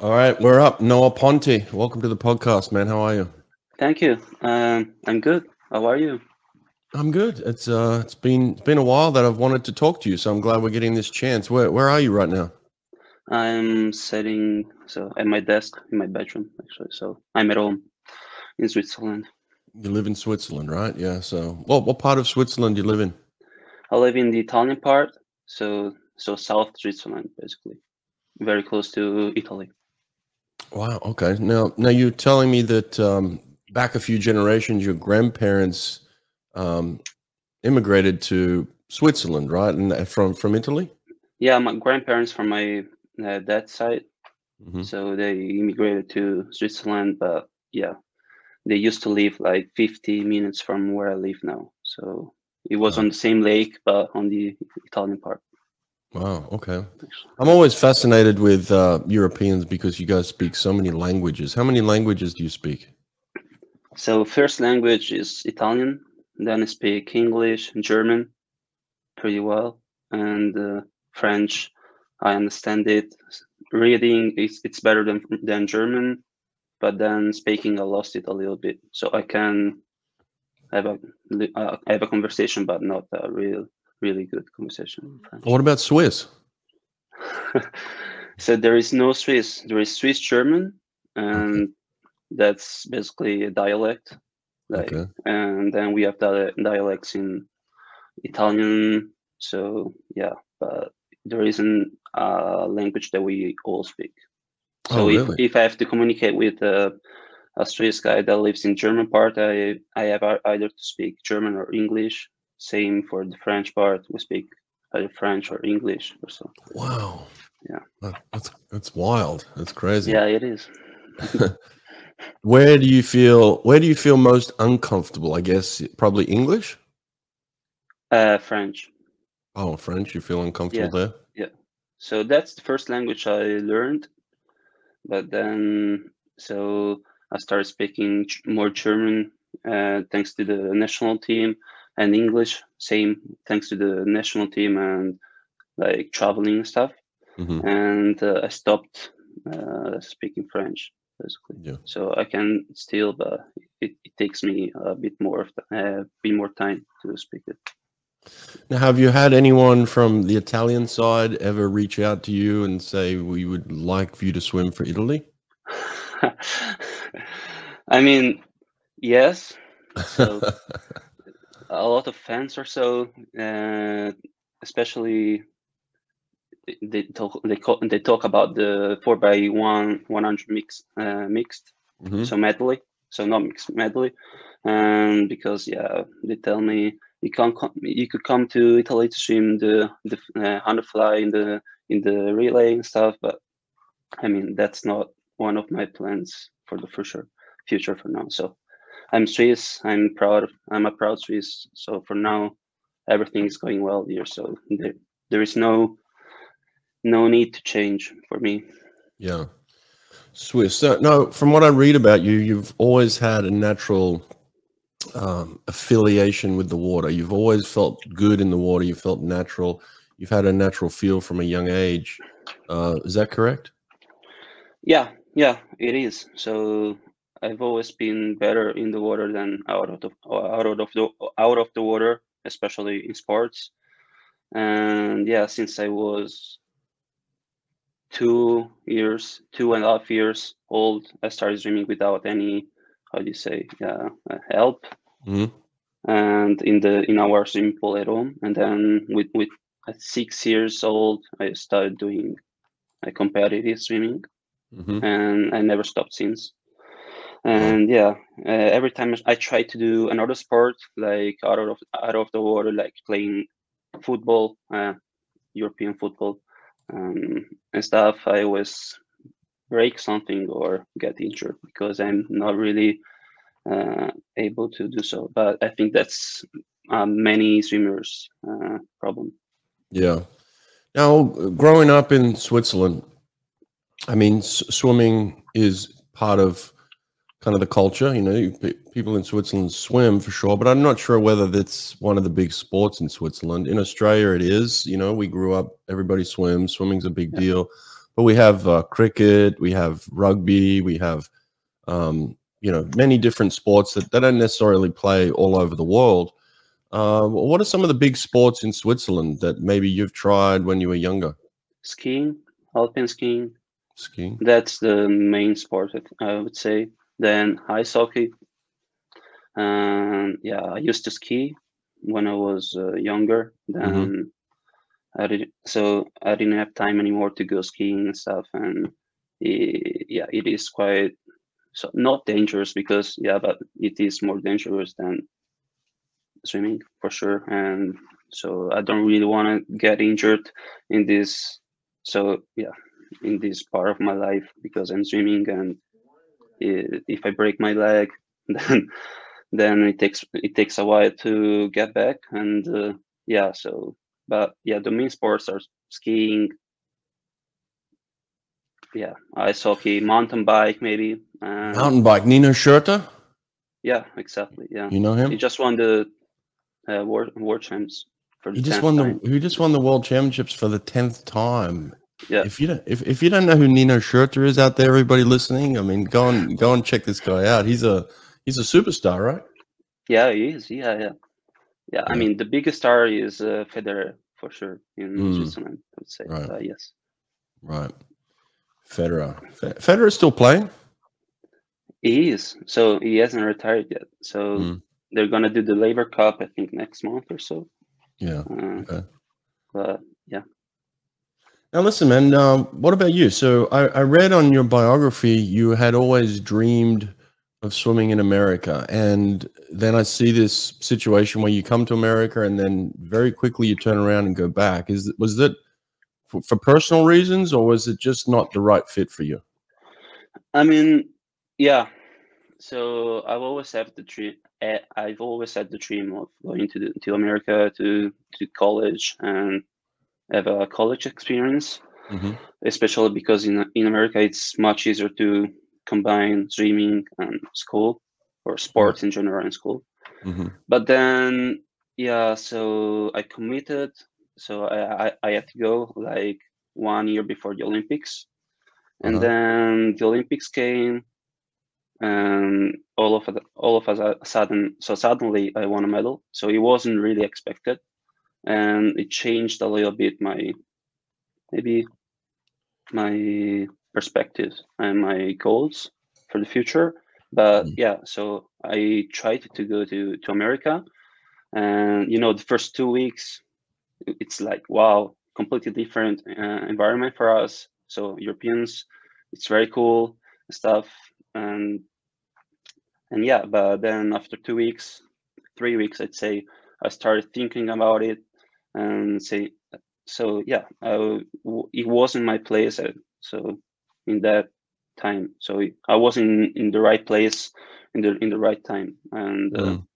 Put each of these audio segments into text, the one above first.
All right, we're up. Noah Ponti, welcome to the podcast, man. How are you? Thank you. Um, I'm good. How are you? I'm good. It's uh, it's been it's been a while that I've wanted to talk to you, so I'm glad we're getting this chance. Where where are you right now? I'm sitting so at my desk in my bedroom actually. So I'm at home in Switzerland. You live in Switzerland, right? Yeah. So, what what part of Switzerland do you live in? I live in the Italian part, so so South Switzerland basically, very close to Italy. Wow. Okay. Now now you're telling me that um, back a few generations, your grandparents um, immigrated to Switzerland, right? And uh, from from Italy. Yeah, my grandparents from my uh, dad's side, Mhm. so they immigrated to Switzerland. But yeah, they used to live like 50 minutes from where I live now. So it was on the same lake, but on the Italian part. Wow. Okay. I'm always fascinated with uh, Europeans because you guys speak so many languages. How many languages do you speak? So first language is Italian. Then I speak English German pretty well, and uh, French. I understand it. Reading it's it's better than than German, but then speaking I lost it a little bit. So I can have a uh, have a conversation, but not a real really good conversation. What about Swiss? so there is no Swiss. There is Swiss German, and that's basically a dialect. Like, Okay. and then we have dia- dialects in Italian. So yeah, but there isn't a language that we all speak. So Oh, if, really? if I have to communicate with uh, a Swiss guy that lives in German part, I I have either to speak German or English. Same for the French part, we speak either French or English or so. Wow. Yeah. That- That's that's wild. That's crazy. Yeah, it is. Where do you feel where do you feel most uncomfortable? I guess probably English. Uh, French. Oh, French. You feel uncomfortable there? Yeah. So that's the first language I learned. But then, so I started speaking more German uh, thanks to the national team, and English, same thanks to the national team and like traveling stuff. hmm And uh, I stopped uh, speaking French basically. Yeah. So I can still, but it, it takes me a bit more of the, uh, bit more time to speak it. Now, have you had anyone from the Italian side ever reach out to you and say we would like for you to swim for Italy? I mean, yes. So a lot of fans or so, uh, especially they talk they call, they talk about the four by one one hundred mix uh, mixed Mhm. so medley so not mixed medley, and because yeah they tell me you can come you could come to Italy to swim the the uh, hundred fly in the in the relay and stuff, but I mean that's not one of my plans for the future future for now. So I'm Swiss. I'm proud. I'm a proud Swiss. So for now, everything is going well here. So there, there is no no need to change for me. Yeah. Swiss. So, no, from what I read about you, you've always had a natural um, affiliation with the water. You've always felt good in the water. You felt natural. You've had a natural feel from a young age. Uh, is that correct? Yeah, yeah, it is. So I've always been better in the water than out of the out of the out of the water, especially in sports. And yeah, since I was two years, two and a half years old, I started swimming without any, how do you say, uh, help. hmm And in the in our swimming pool at home, and then with with at six years old, I started doing uh, competitive swimming hmm and I never stopped since. And yeah, uh, every time I try to do another sport, like out of out of the water, like playing football, uh, European football, um, and stuff, I always break something or get injured because I'm not really uh, able to do so. But I think that's uh, many swimmers' uh, problem. Yeah. Now, growing up in Switzerland, I mean, s- swimming is part of kind of the culture. You know, people in Switzerland swim for sure, but I'm not sure whether that's one of the big sports in Switzerland. In Australia, it is. You know, we grew up, everybody swims. Swimming's a big Yeah. deal. but we have uh, cricket, we have rugby, we have um, you know many different sports that they don't necessarily play all over the world. Uh, what are some of the big sports in Switzerland that maybe you've tried when you were younger? Skiing, alpine skiing. Skiing. That's the main sport, I would say. Then ice hockey. And yeah, I used to ski when I was uh, younger. Then mm-hmm. I did so I didn't have time anymore to go skiing and stuff. And it, yeah, it is quite so not dangerous because yeah, but it is more dangerous than swimming for sure. And so I don't really want to get injured in this. So yeah, in this part of my life because I'm swimming and if I break my leg, then then it takes it takes a while to get back. And uh, yeah so but yeah the main sports are skiing. Yeah ice hockey mountain bike maybe mountain bike. Nino Schurter? Yeah exactly yeah. You know him? He just won the uh, world world champs for he just won time. the he just won the world championships for the 10th time yeah. If you don't if, if you don't know who Nino Schurter is out there, everybody listening, I mean, go and go and check this guy out. He's a he's a superstar, right? Yeah, he is. Yeah, yeah, yeah. I mean, the biggest star is uh, Federer for sure in mm. Switzerland. I would say. Right. Uh, yes. Right. Federer. Federer is still playing. He is. So he hasn't retired yet. So mm. they're gonna do the Laver Cup, I think, next month or so. Yeah. Uh, okay. But yeah. Now, listen, man. Uh, what about you? So I, I read on your biography you had always dreamed of swimming in America. And then I see this situation where you come to America and then very quickly you turn around and go back. Is was that for, for personal reasons or was it just not the right fit for you? I mean, yeah. So I've always had the dream. Eh, I've always had the dream of going to the, to America to to college and have a college experience. Mm-hmm. Especially because in in America it's much easier to combine swimming and school or sports in general in school. Mm-hmm. But then, yeah, so I committed. So I, I, I had to go like one year before the Olympics. And uh-huh. then the Olympics came and all of all of a sudden, so suddenly I won a medal. So it wasn't really expected. And it changed a little bit my, maybe my perspectives and my goals for the future. But mm. yeah, so I tried to go to to America, and you know the first two weeks, it's like wow, completely different uh, environment for us. So Europeans, it's very cool stuff, and and yeah, but then after two weeks, three weeks, I'd say, I started thinking about it and say, so yeah, I, it wasn't my place. So in that time. So I was in in the right place in the in the right time, and uh, mm.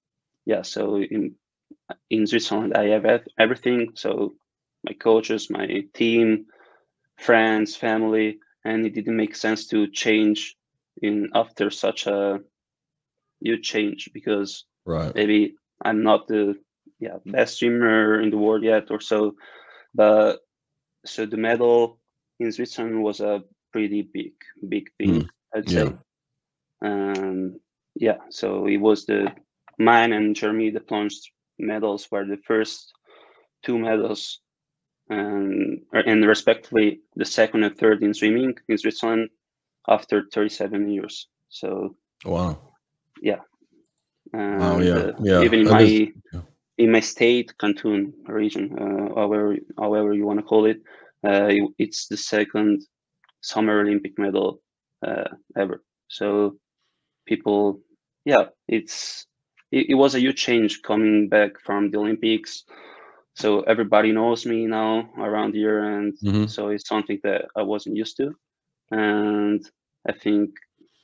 yeah. So in in Switzerland, I have everything. So my coaches, my team, friends, family, and it didn't make sense to change in after such a huge change because right. maybe I'm not the yeah best swimmer in the world yet or so, but so the medal in Switzerland was a pretty big, big thing, mm. I'd yeah. say. Um, yeah, so it was the mine and Jérémy Desplanches medals were the first two medals, and and respectively the second and third in swimming in Switzerland after 37 years. So wow, yeah, wow, yeah, uh, yeah. Even in my is, yeah. In my state, Canton region, uh, however however you want to call it, uh, it's the second Summer Olympic medal uh, ever. So people, yeah, it's it, it, was a huge change coming back from the Olympics. So everybody knows me now around here, and mm-hmm. so it's something that I wasn't used to, and I think,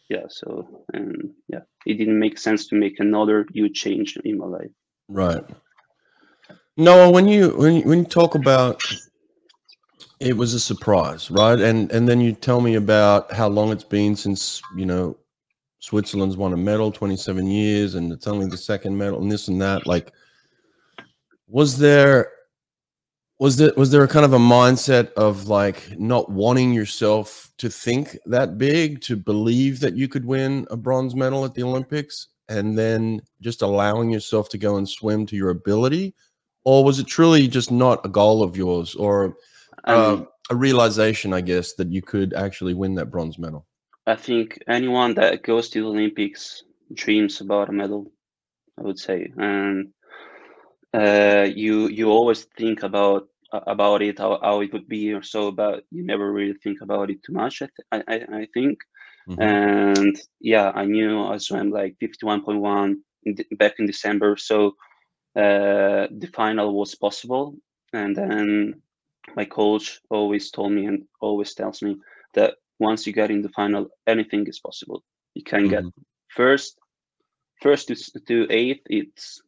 yeah, so and yeah, it didn't make sense to make another huge change in my life. Right. Noah, when you when you, when you talk about it was a surprise, right? And and then you tell me about how long it's been since you know Switzerland's won a medal, twenty seven years, and it's only the second medal, and this and that. Like, was there was there was there a kind of a mindset of like not wanting yourself to think that big to believe that you could win a bronze medal at the olympics and then just allowing yourself to go and swim to your ability? Or was it truly just not a goal of yours or uh, a realization i guess that you could actually win that bronze medal? I think anyone that goes to the olympics dreams about a medal i would say. And uh, you you always think about about it how, how it would be or so but you never really think about it too much i th- I, I, think mm-hmm. and yeah i knew i swam like 51.1 in the, back in december so uh, the final was possible and then my coach always told me and always tells me that once you get in the final anything is possible you can mm-hmm. get first first to, to eighth it's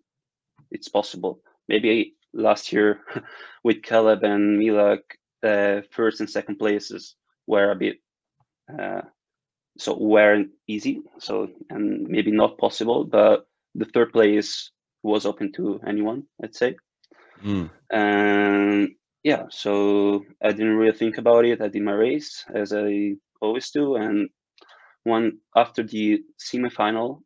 it's possible maybe last year with Caeleb and Milak, uh, first and second places were a bit uh, so weren't easy. So and maybe not possible, but the third place was open to anyone. I'd say. Mm. And yeah, so I didn't really think about it. I did my race as I always do, and one after the semi-final,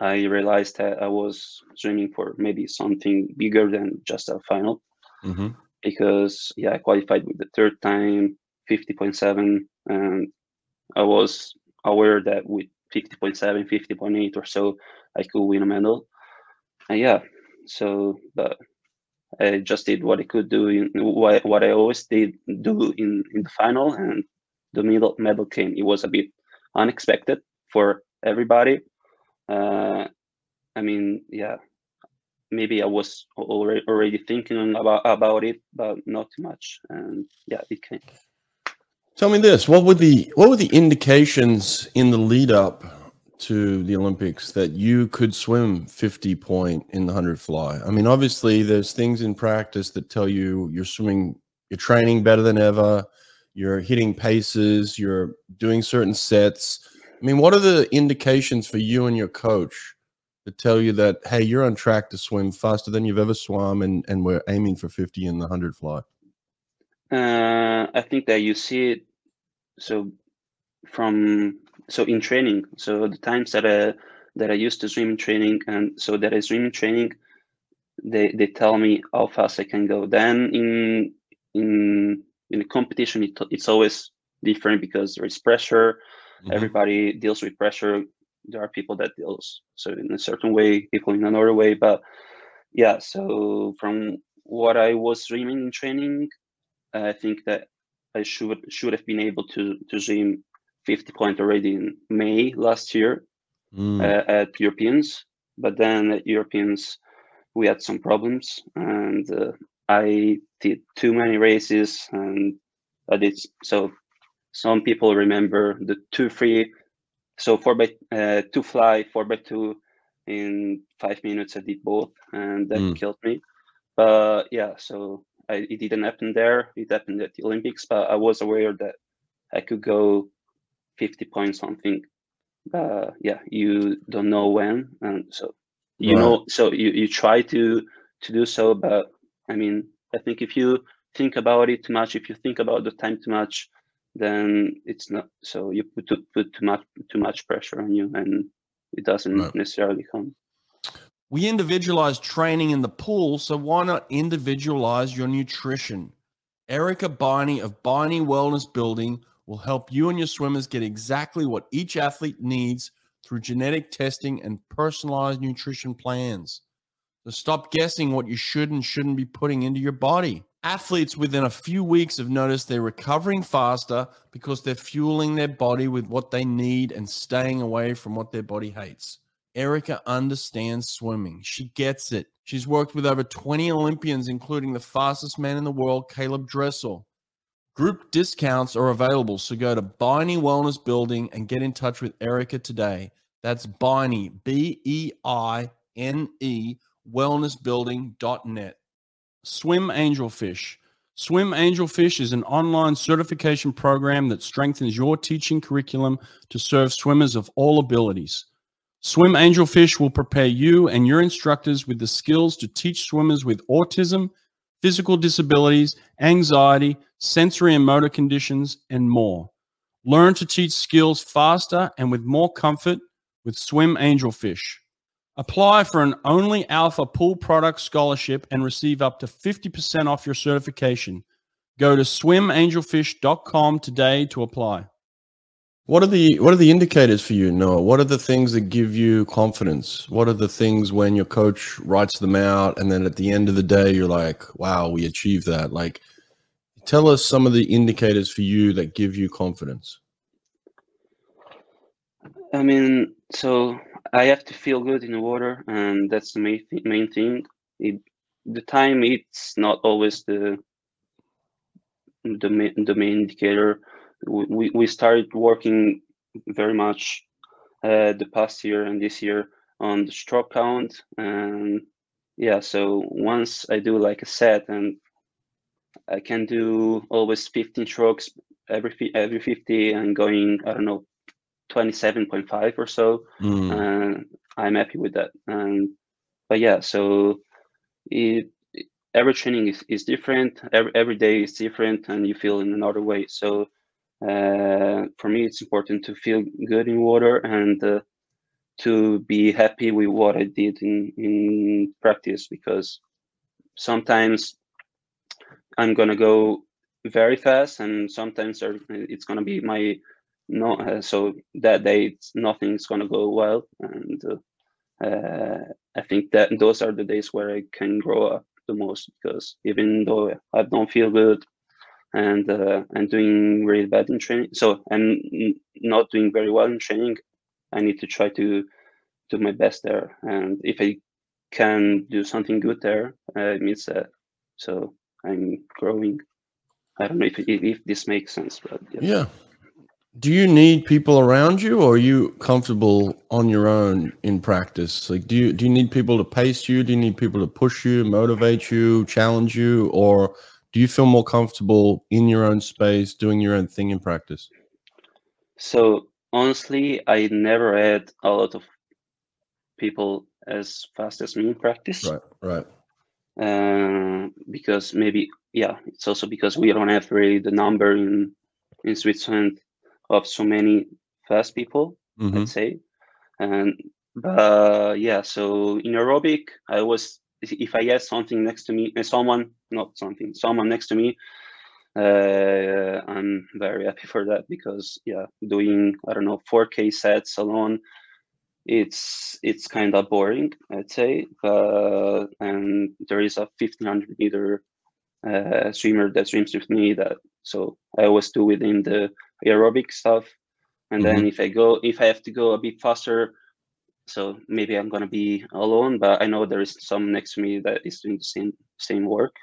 I realized that I was swimming for maybe something bigger than just a final. Mm-hmm. Because yeah, I qualified with the third time, 50.7, and I was aware that with 50.7, 50.8 or so, I could win a medal. And yeah, so but I just did what I could do in what, I always did do in, in the final, and the medal medal came. It was a bit unexpected for everybody, uh, I mean, yeah, maybe I was already already thinking about about it, but not too much. And yeah, it came. Tell me this: what were the what were the indications in the lead up to the Olympics that you could swim 50 point in the 100 fly? I mean, obviously, there's things in practice that tell you you're swimming, you're training better than ever, you're hitting paces, you're doing certain sets I mean, what are the indications for you and your coach to tell you that hey, you're on track to swim faster than you've ever swum, and and we're aiming for 50 in the 100 fly? Uh, I think that you see it. So from so in training, so the times that I that I used to swim in training, and so that I swim in training, they they tell me how fast I can go. Then in in in a competition, it, it's always different because there is pressure Mm-hmm. Everybody deals with pressure. There are people that deals so in a certain way, people in another way. But yeah, so from what I was dreaming in training, I think that I should should have been able to to swim 50 point already in May last year mm. uh, at Europeans. But then at Europeans, we had some problems, and uh, I did too many races, and I did so some people remember the two free, so four by uh, two fly, four by two in five minutes. I did both, and that mm. killed me. But yeah, so I, it didn't happen there. It happened at the Olympics, but I was aware that I could go 50 points something. But yeah, you don't know when, and so you right. know, so you, you try to to do so. But I mean, I think if you think about it too much, if you think about the time too much, then it's not so you put to put too much too much pressure on you and it doesn't right. necessarily come we individualize training in the pool so why not individualize your nutrition? Erica Beine of Beine wellness building will help you and your swimmers get exactly what each athlete needs through genetic testing and personalized nutrition plans. So stop guessing what you should and shouldn't be putting into your body. Athletes within a few weeks have noticed they're recovering faster because they're fueling their body with what they need and staying away from what their body hates. Erica understands swimming. She gets it. She's worked with over 20 Olympians, including the fastest man in the world, Caeleb Dressel. Group discounts are available, so go to Beine Wellness Building and get in touch with Erica today. That's Beine, B E I N E, wellnessbuilding.net. Swim Angelfish. Swim Angelfish is an online certification program that strengthens your teaching curriculum to serve swimmers of all abilities. Swim Angelfish will prepare you and your instructors with the skills to teach swimmers with autism, physical disabilities, anxiety, sensory and motor conditions, and more. Learn to teach skills faster and with more comfort with Swim Angelfish. Apply for an Only Alpha Pool Product Scholarship and receive up to 50% off your certification. Go to swimangelfish.com today to apply. What are the what are the indicators for you, Noah? What are the things that give you confidence? What are the things when your coach writes them out and then at the end of the day you're like, wow, we achieved that? Like tell us some of the indicators for you that give you confidence. I mean, so I have to feel good in the water, and that's the main th- main thing. It, the time it's not always the the main, the main indicator. We we started working very much uh, the past year and this year on the stroke count, and yeah. So once I do like a set, and I can do always 15 strokes every every 50, and going I don't know 27.5 or so. Mm. And I'm happy with that. And but yeah, so it every training is, is different. Every every day is different, and you feel in another way. So for me, it's important to feel good in water and uh, to be happy with what I did in in practice because sometimes I'm gonna go very fast, and sometimes it's gonna be my no uh, so that day nothing's going to go well and uh, uh, i think that those are the days where i can grow up the most because even though i don't feel good and uh, i'm doing really bad in training. So i'm not doing very well in training i need to try to do my best there. And if i can do something good there uh, it means that so i'm growing. I don't know if, if this makes sense but yeah. yeah. Do you need people around you or are you comfortable on your own in practice? Like do you do you need people to pace you? Do you need people to push you motivate you challenge you or do you feel more comfortable in your own space doing your own thing in practice so honestly i never had a lot of people as fast as me in practice right right uh, because maybe yeah it's also because we don't have really the number in in switzerland of so many fast people, mm-hmm. I'd say. And but yeah, so in aerobic, I was if I had something next to me, uh, someone not something, someone next to me, uh, I'm very happy for that because yeah, doing I don't know 4K sets alone, it's it's kind of boring, I'd say. Uh, and there is a 1500 meter uh, swimmer that swims with me that so I always do within the aerobic stuff. And mm-hmm. then if I go, if I have to go a bit faster, so maybe I'm gonna be alone, but I know there is some next to me that is doing the same same work.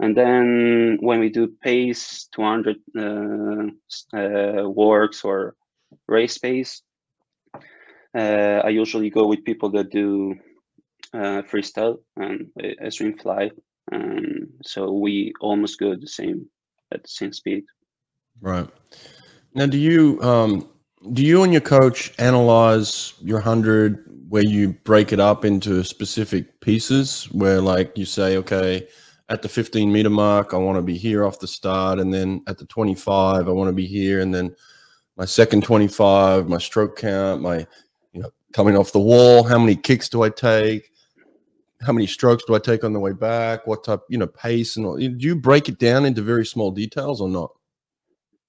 And then when we do pace 200 uh, uh, works or race pace, uh, I usually go with people that do uh, freestyle and a swim fly. Um, so we almost go the same at the same speed. Right. Now, do you um, do you and your coach analyze your hundred where you break it up into specific pieces where like you say, okay, at the 15 meter mark, I want to be here off the start, and then at the 25, I want to be here, and then my second 25, my stroke count, my you know coming off the wall, how many kicks do I take? how many strokes do I take on the way back? What type, you know, pace and all. Do you break it down into very small details or not?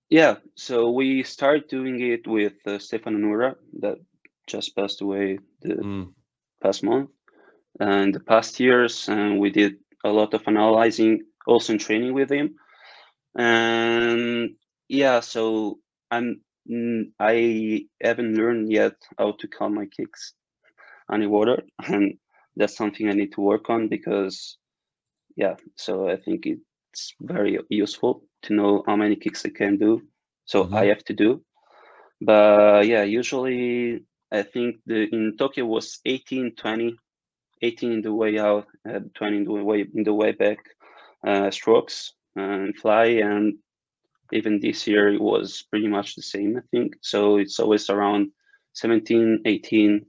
Yeah, so we started doing it with uh, Stefan Nura that just passed away the mm. past month, and the past years, and we did a lot of analyzing, also in training with him, and yeah, so I'm I haven't learned yet how to calm my kicks underwater, and that's something I need to work on because, yeah. So I think it's very useful to know how many kicks I can do. So mm-hmm. I have to do. But yeah, usually I think the in Tokyo was 18, 20, 18 in the way out, uh, 20 in the way in the way back uh, strokes and fly, and even this year it was pretty much the same. I think so. It's always around 17, 18,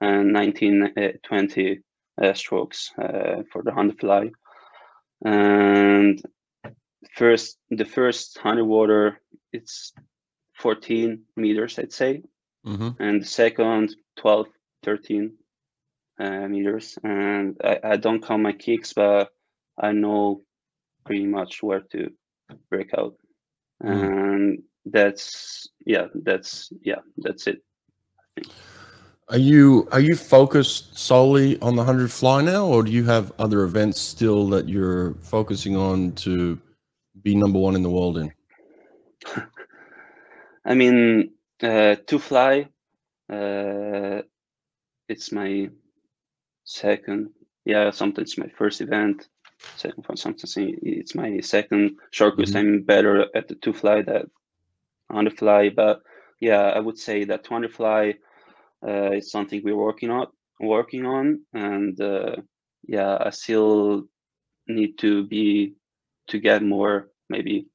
and 1920 uh, strokes uh, for the 100 fly. And first the first underwater it's 14 meters i'd say. Hmm and the second 12 13 uh, meters. And I, I don't count my kicks but i know pretty much where to break out. Mm. and that's yeah that's yeah that's it Are you are you focused solely on the hundred fly now, or do you have other events still that you're focusing on to be number one in the world in? I mean, uh, to fly, uh, it's my second. Yeah, sometimes my first event. Second for something, it's my second short course. Mhm. I'm better at the to fly than on the fly, but yeah, I would say that to under fly uh, is something we're working on, working on, and uh, yeah, I still need to be to get more maybe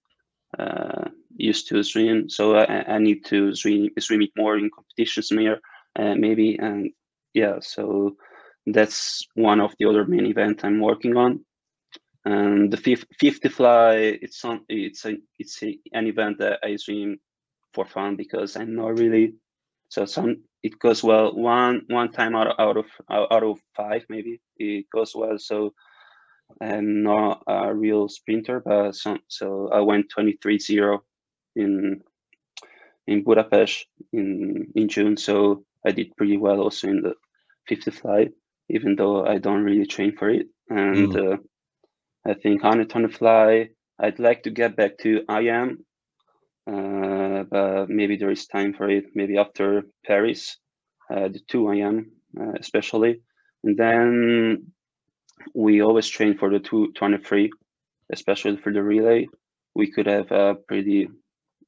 uh, used to swim. So I, I need to swim swim it more in competitions more, uh, maybe. And yeah, so that's one of the other main event I'm working on. And the fif- 50 fly, it's on. It's a it's a, an event that I swim for fun because I'm not really. So some it goes well one one time out of, out of out of five maybe it goes well. So I'm not a real sprinter, but some, so I went 23-0 in in Budapest in in June. So I did pretty well also in the 50 fly, even though I don't really train for it. And uh, I think 100 ton of fly, I'd like to get back to IM, uh, but maybe there is time for it. Maybe after Paris, uh, the two IM uh, especially, and then we always train for the two twenty-three, especially for the relay. We could have a pretty,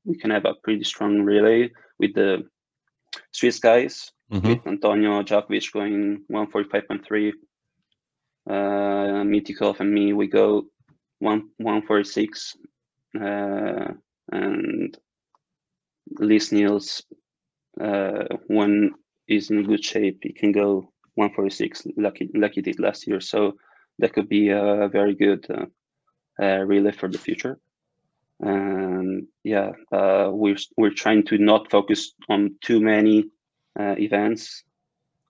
we can have a pretty strong relay with the Swiss guys, hmm with Antonio Djakovic going 145.3. Uh, Mityukov and me, we go one 146. Uh, and Liess Nils, uh, when he's in good shape, he can go 146 like he, like he did last year. So that could be a very good uh, uh, relay for the future. And yeah, uh, we're we're trying to not focus on too many uh, events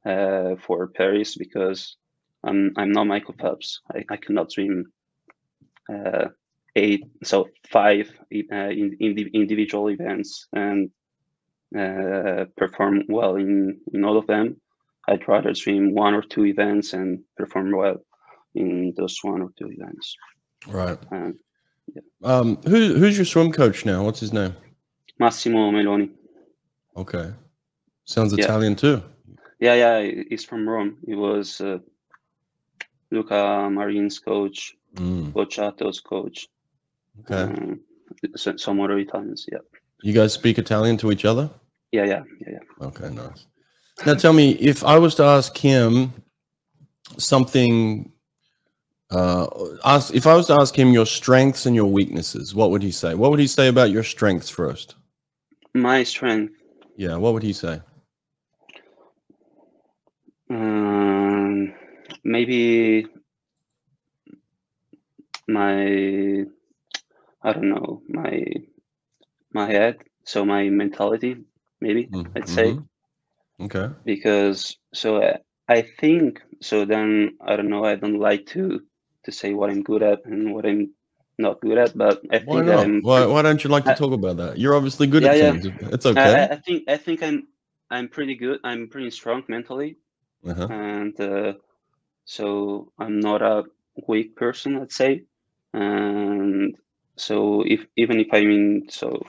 uh, for Paris because I'm I'm not Michael Phelps. I, I cannot swim eight so five uh, in, in the individual events and uh, perform well in in all of them. I'd rather swim one or two events and perform well in those one or two events. Right. And Um, who who's your swim coach now? What's his name? Massimo Meloni. Okay. Sounds Yeah. Italian too. Yeah, yeah, he's from Rome. He was uh, Luca Marin's coach, Mm, Boggiatto's coach, okay. um, so- some other Italians. Yeah, You guys speak Italian to each other? yeah, yeah, yeah, yeah. Okay, nice. Now tell me, if I was to ask him something, uh, ask if I was to ask him your strengths and your weaknesses, what would he say? What would he say about your strengths first? My strength, Yeah, what would he say? um, maybe my, I don't know, my my head. So my mentality, maybe Mm, I'd say. mhm. Okay. because so uh, I think so. Then I don't know. I don't like to to say what I'm good at and what I'm not good at, but I Why think not? I'm. Why, why don't you like to I- talk about that? You're obviously good Yeah, at yeah. things. It's okay. I, I think I think I'm I'm pretty good. I'm pretty strong mentally, Uh-huh. and uh, so I'm not a weak person. Let's say, and so if even if I'm in so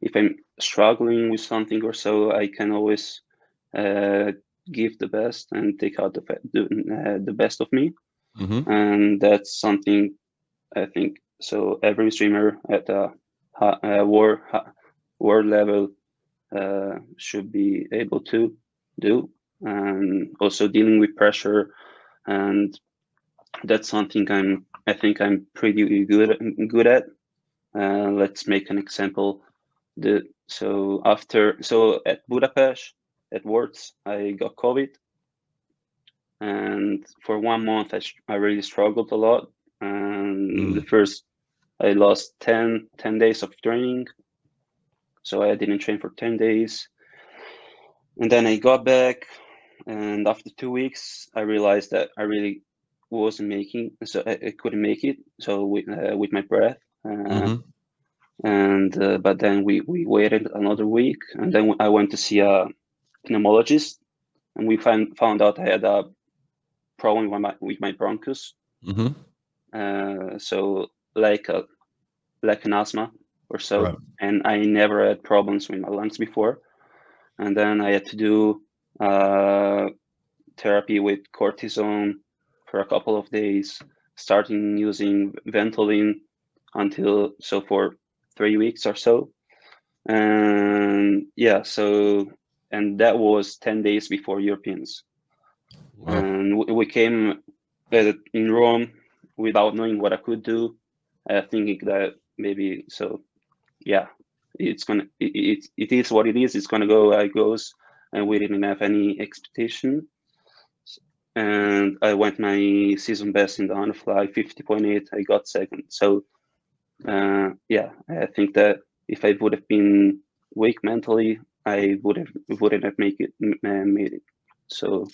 if I'm struggling with something or so, I can always uh, give the best and take out the the, uh, the best of me. hmm and that's something I think so. Every streamer at a, a world world level uh, should be able to do, and also dealing with pressure, and that's something I'm. I think I'm pretty good good at. Uh, let's make an example. The so after so at Budapest at Worlds I got COVID, and for one month I, I really struggled a lot and Mm. the first I lost 10, 10 days of training, so I didn't train for ten days, and then I got back, and after two weeks, I realized that I really wasn't making, so I, I couldn't make it. So with uh, with my breath, uh, Mhm. and uh, but then we we waited another week, and then I went to see a pneumologist, and we found found out I had a problem with my with my bronchus, Mhm. uh, so like a like an asthma or so, Right. and I never had problems with my lungs before, and then I had to do uh, therapy with cortisone for a couple of days, starting using Ventolin until so for three weeks or so, and yeah, so and that was ten days before Europeans Wow. and we, came uh, in Rome without knowing what I could do, uh, thinking that maybe so, yeah, it's gonna it, it, it is what it is. It's gonna go how it goes, and we didn't have any expectation. And I went my season best in the on fly fifty point eight. I got second. So, uh, yeah, I think that if I would have been weak mentally, I would have wouldn't have make it uh, made it. So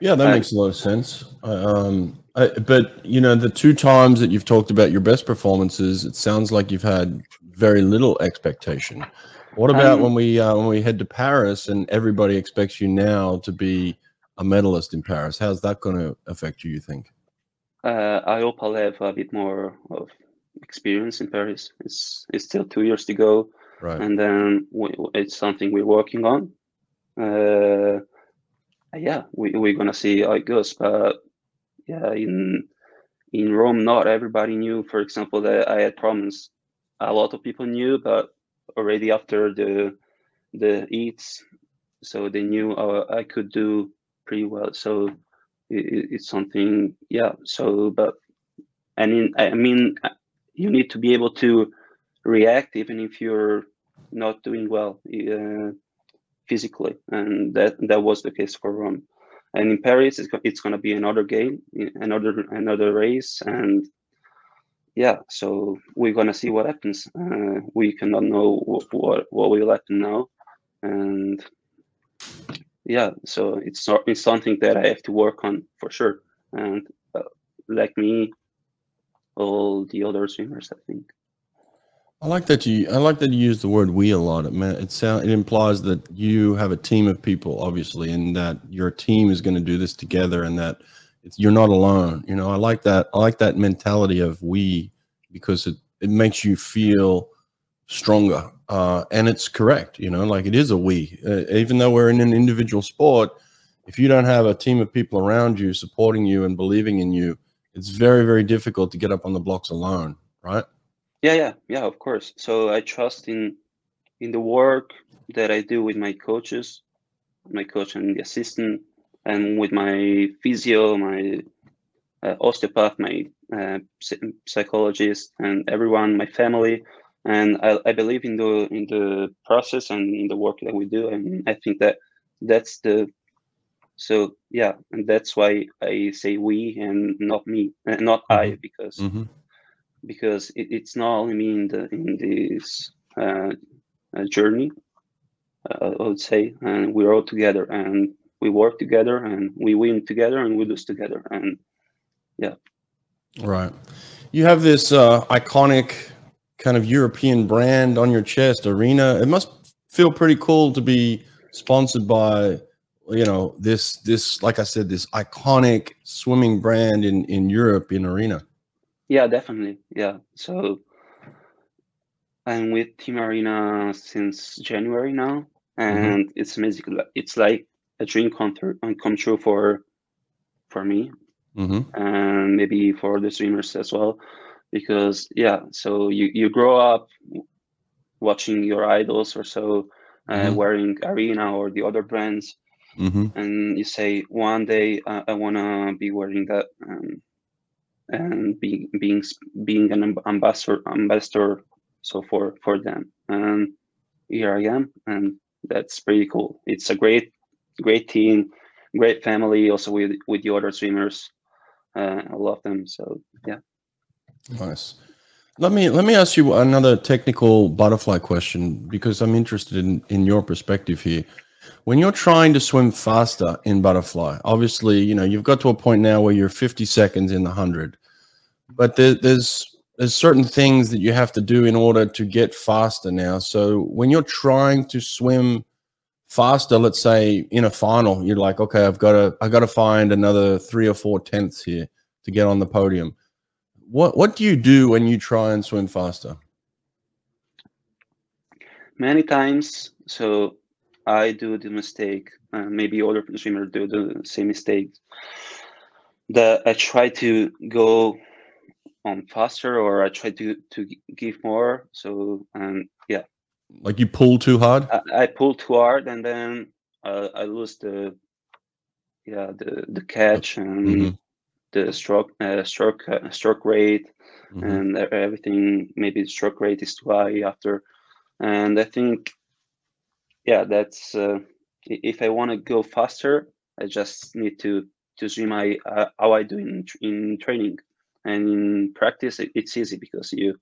Yeah, that Uh, makes a lot of sense. Um, I, but you know, the two times that you've talked about your best performances, it sounds like you've had very little expectation. What about Um, when we uh, when we head to Paris and everybody expects you now to be a medalist in Paris? How's that going to affect you? You think? Uh, I hope I'll have a bit more of experience in Paris. It's it's still two years to go, Right. and then we, it's something we're working on. Uh, yeah, we we're gonna see how it goes. But yeah, in in Rome, not everybody knew. For example, that I had problems. A lot of people knew, but already after the the eats, so they knew uh, I could do pretty well. So it, it- it's something, yeah. So, but and in, I mean, you need to be able to react even if you're not doing well uh, physically, and that that was the case for Rome. And in Paris, it's, it's going to be another game, another another race, and yeah. So we're going to see what happens. Uh, we cannot know what, what what will happen now, and yeah. So it's not it's something that I have to work on for sure. And uh, like me, all the other swimmers, I think. I like that you. I like that you use the word "we" a lot. It it sound it implies that you have a team of people, obviously, and that your team is going to do this together, and that you're not alone. You know, I like that. I like that mentality of "we" because it it makes you feel stronger, uh, and it's correct. You know, like it is a "we," uh, even though we're in an individual sport. If you don't have a team of people around you supporting you and believing in you, it's very, very difficult to get up on the blocks alone, right? Yeah, yeah, yeah, of course. So I trust in in the work that I do with my coaches, my coach and the assistant, and with my physio, my uh, osteopath, my uh, psychologist, and everyone, my family. And I, I believe in the in the process and in the work that we do, and I think that that's the so yeah, and that's why I say we and not me, and not I, because Mm-hmm. because it, it's not only me in the in this uh, uh, journey. Uh, I would say, and we're all together, and we work together, and we win together, and we lose together, and yeah Right. You have this uh, iconic kind of European brand on your chest, Arena. It must feel pretty cool to be sponsored by, you know, this this like I said, this iconic swimming brand in in Europe in Arena. yeah, definitely, yeah. So I'm with Team Arena since January now, and it's amazing. It's like a dream come true, come true for for me, Mm-hmm. and maybe for the swimmers as well because yeah so you, you grow up watching your idols or so uh, Mhm. wearing arena or the other brands Mm-hmm. and you say one day uh, i want to be wearing that um, and be, being being an ambassador ambassador so for for them and here i am and that's pretty cool it's a great great team great family also with with the other swimmers uh, i love them so yeah Nice. Let me let me ask you another technical butterfly question because I'm interested in, in your perspective here. When you're trying to swim faster in butterfly, obviously, you know, you've got to a point now where you're 50 seconds in the 100. But there, there's there's certain things that you have to do in order to get faster now. So when you're trying to swim faster, let's say in a final, you're like, okay, I've got to I got to find another 3 or 4 tenths here to get on the podium what what do you do when you try and swim faster? Many times, so I do the mistake. Uh, maybe other swimmers do the same mistake. That I try to go on faster, or I try to to give more. So and yeah, like you pull too hard. I, I pull too hard, and then uh, I lose the yeah the the catch and. Mm-hmm the stroke uh, stroke uh, stroke rate mm-hmm. and everything. Maybe the stroke rate is too high after, and I think, yeah, that's uh, if I want to go faster, I just need to to see my uh, how I do in in training and in practice. It, it's easy because you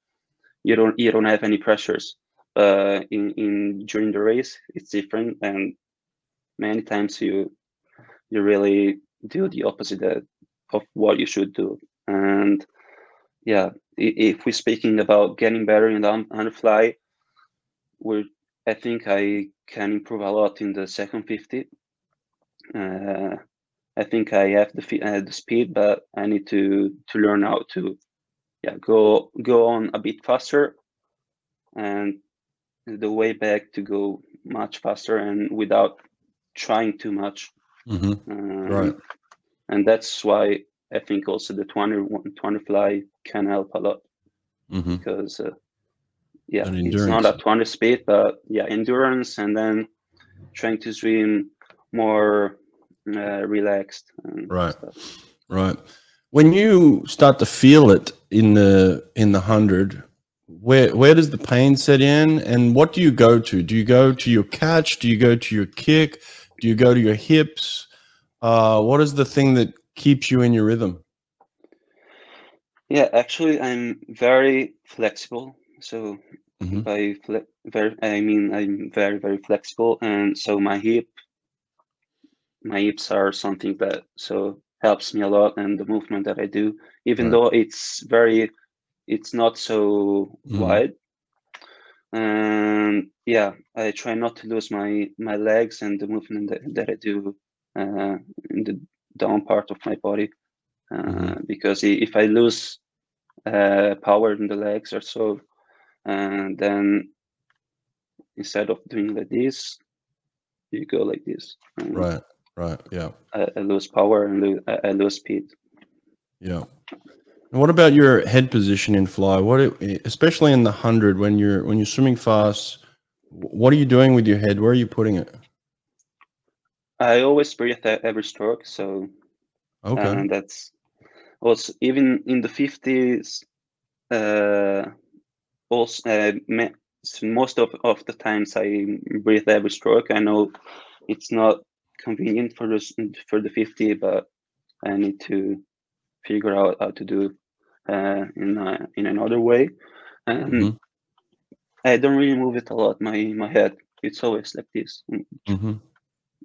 you don't you don't have any pressures. Uh, in in during the race, it's different, and many times you you really do the opposite that of what you should do. And yeah, if we're speaking about getting better in the hundred fly, we I think I can improve a lot in the second 50. Uh, I think I have the, uh, the speed, but I need to to learn how to yeah go go on a bit faster, and the way back to go much faster and without trying too much. Mm-hmm. Um, right and that's why I think also the 20, 20 fly can help a lot mm-hmm. because uh, yeah, it's not a 20 speed, but yeah, endurance and then trying to swim more uh, relaxed. right, stuff. right. When you start to feel it in the in the hundred, where where does the pain set in, and what do you go to? Do you go to your catch? Do you go to your kick? Do you go to your hips? Uh, what is the thing that keeps you in your rhythm? Yeah, actually, I'm very flexible. So mm-hmm. by fle- very, I mean I'm very very flexible, and so my hip, my hips are something that so helps me a lot, and the movement that I do, even right. though it's very, it's not so mm-hmm. wide. And yeah, I try not to lose my my legs and the movement that, that I do in the down part of my body uh, mm-hmm. because if I lose uh, power in the legs or so, and then instead of doing like this, you go like this. right. Right. Yeah. I, I lose power and lose, I lose speed. Yeah. And what about your head position in fly? What, especially in the hundred, when you're when you're swimming fast, what are you doing with your head? Where are you putting it? I always breathe every stroke, so okay, and that's also even in the fifties. Uh, also, uh, most of, of the times I breathe every stroke. I know it's not convenient for the for the fifty, but I need to figure out how to do uh, in a, in another way. And mm-hmm. I don't really move it a lot. My my head, it's always like this. Mm-hmm.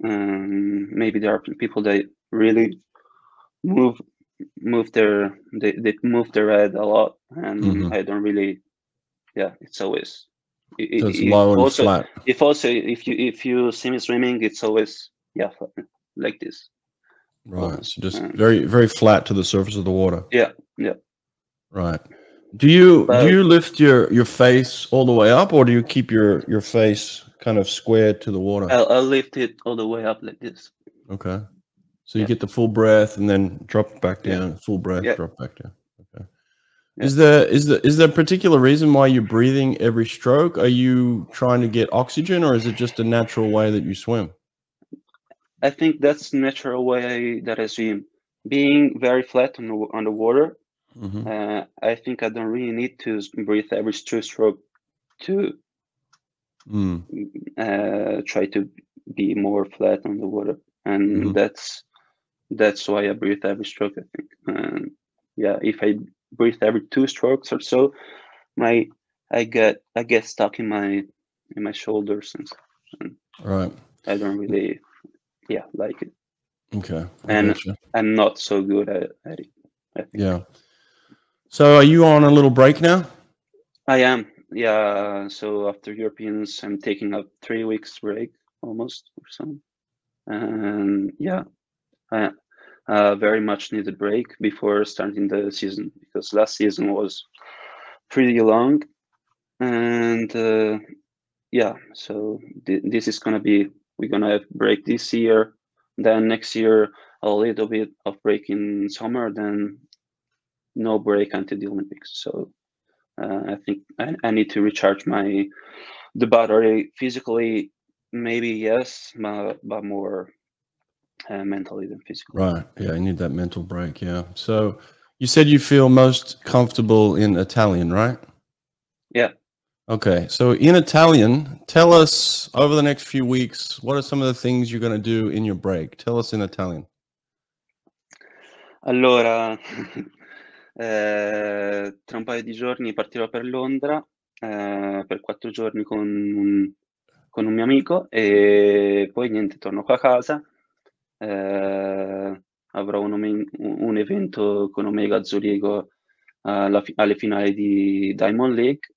Um, maybe there are people that really move move their they, they move their head a lot, and mm-hmm. I don't really. Yeah, it's always. It, so it's low and also, flat. If also if you if you see me swimming, it's always yeah like this. Right. So just um, very very flat to the surface of the water. Yeah. Yeah. Right. Do you but, do you lift your your face all the way up, or do you keep your your face kind of square to the water? I'll, I'll lift it all the way up like this. Okay. So you yeah. get the full breath and then drop back down. Yeah. Full breath, yeah. drop back down. Okay. Is there is there is there a particular reason why you're breathing every stroke? Are you trying to get oxygen, or is it just a natural way that you swim? I think that's natural way that I swim. Being very flat on the on the water, mm-hmm. uh, I think I don't really need to breathe every two stroke to mm. uh, try to be more flat on the water, and mm-hmm. that's that's why I breathe every stroke. I think, and yeah, if I breathe every two strokes or so, my I get I get stuck in my in my shoulders and, and Right. I don't really yeah like it. Okay. I And- gotcha. I'm not so good at, at it. I think. Yeah. So are you on a little break now? I am. Yeah. So after Europeans, I'm taking a three weeks break almost or so. And yeah, I uh, very much needed break before starting the season because last season was pretty long. And uh, yeah, so th- this is gonna be we're gonna have break this year. Then next year a little bit of break in summer. Then no break until the Olympics. So uh, I think I, I need to recharge my the battery physically. Maybe yes, but, but more uh, mentally than physically. Right. Yeah, you need that mental break. Yeah. So you said you feel most comfortable in Italian, right? Yeah. Okay. So in Italian, tell us over the next few weeks, what are some of the things you're going to do in your break? Tell us in Italian. Allora, eh, tra un paio di giorni partirò per Londra eh, per quattro giorni con un, con un mio amico e poi niente, torno qua a casa. eh, avrò un, un evento con Omega Zurigo alla alle finali di Diamond League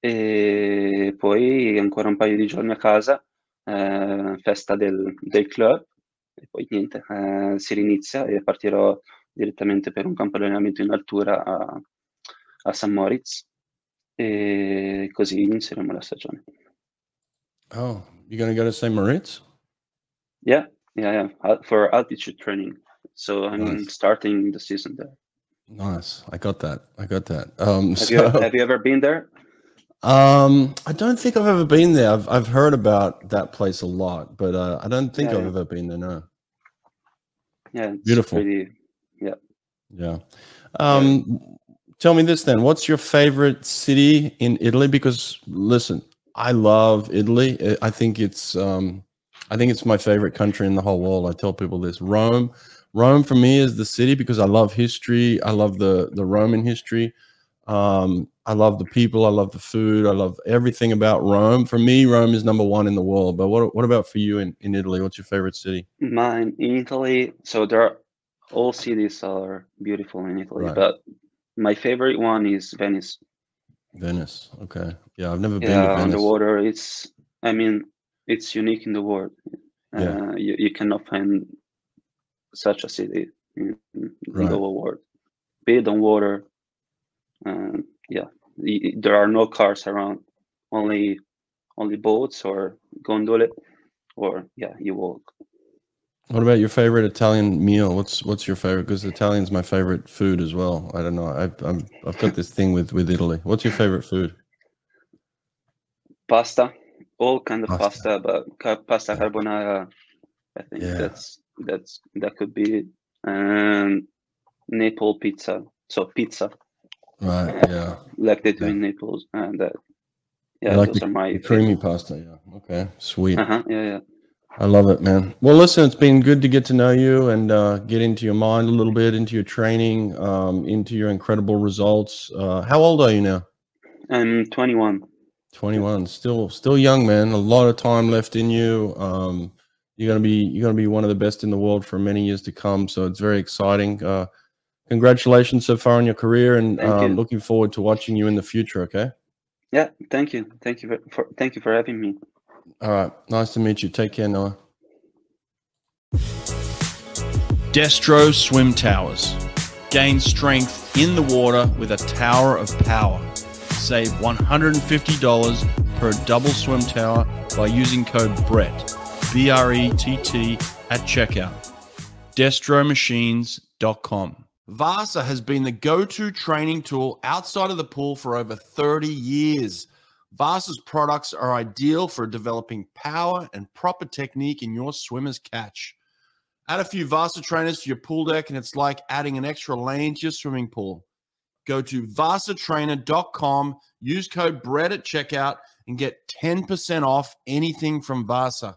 e poi ancora un paio di giorni a casa, eh, festa del, del club e poi niente, eh, si rinizia e partirò direttamente per un campo di allenamento in altura a, a St. Moritz e così inizieremo la stagione. Oh, you're going to go to St. Moritz? Yeah, yeah, yeah, for altitude training. So I'm Nice. starting the season there. Nice. I got that. I got that. Um, Have, so, you, have you ever been there? um, I don't think I've ever been there. I've, I've heard about that place a lot, but uh, I don't think Yeah, I've yeah. ever been there. No. Yeah, Beautiful. Pretty, Yeah. Um, tell me this then. What's your favorite city in Italy? Because listen, I love Italy. I- I think it's um, I think it's my favorite country in the whole world. I tell people this. Rome, Rome for me is the city because I love history. I love the the Roman history. Um, I love the people. I love the food. I love everything about Rome. For me, Rome is number one in the world. But what what about for you in, in Italy? What's your favorite city? mine in Italy. So there are all cities are beautiful in Italy, Right. but my favorite one is Venice. Venice. Okay. Yeah, I've never been Yeah, to Venice. water. It's I mean, it's unique in the world. Yeah. Uh, you, you cannot find such a city in, in Right. the whole world. Built on water. Um, yeah, there are no cars around. Only only boats or gondola, or yeah, you walk. What about your favorite Italian meal? What's what's your favorite? Because Italian's my favorite food as well. I don't know. I, I'm I've got this thing with with Italy. What's your favorite food? pasta, all kind of Pasta. pasta, but pasta Yeah. carbonara. I think Yeah. that's that's that could be it. And Naples pizza, so pizza Right. Yeah. like they do Yeah. in Naples, and that yeah, like those are my The creamy pasta. Yeah. Okay. Sweet. Uh huh. Yeah, yeah. I love it, man. Well, listen, it's been good to get to know you and uh, get into your mind a little bit, into your training, um, into your incredible results. Uh, how old are you now? I'm 21. 21 still still young man a lot of time left in you um you're going to be you're going to be one of the best in the world for many years to come so it's very exciting uh congratulations so far on your career and um, you. looking forward to watching you in the future okay Yeah, thank you, thank you for, for thank you for having me. All right nice to meet you take care noah Destro Swim Towers. Gain strength in the water with a tower of power. Save $150 per double swim tower by using code BRETT, B R E T T, at checkout. DestroMachines.com. Vasa has been the go to training tool outside of the pool for over 30 years. Vasa's products are ideal for developing power and proper technique in your swimmer's catch. Add a few Vasa trainers to your pool deck, and it's like adding an extra lane to your swimming pool. Go to vasatrainer.com, use code BRETT at checkout, and get 10% off anything from Vasa.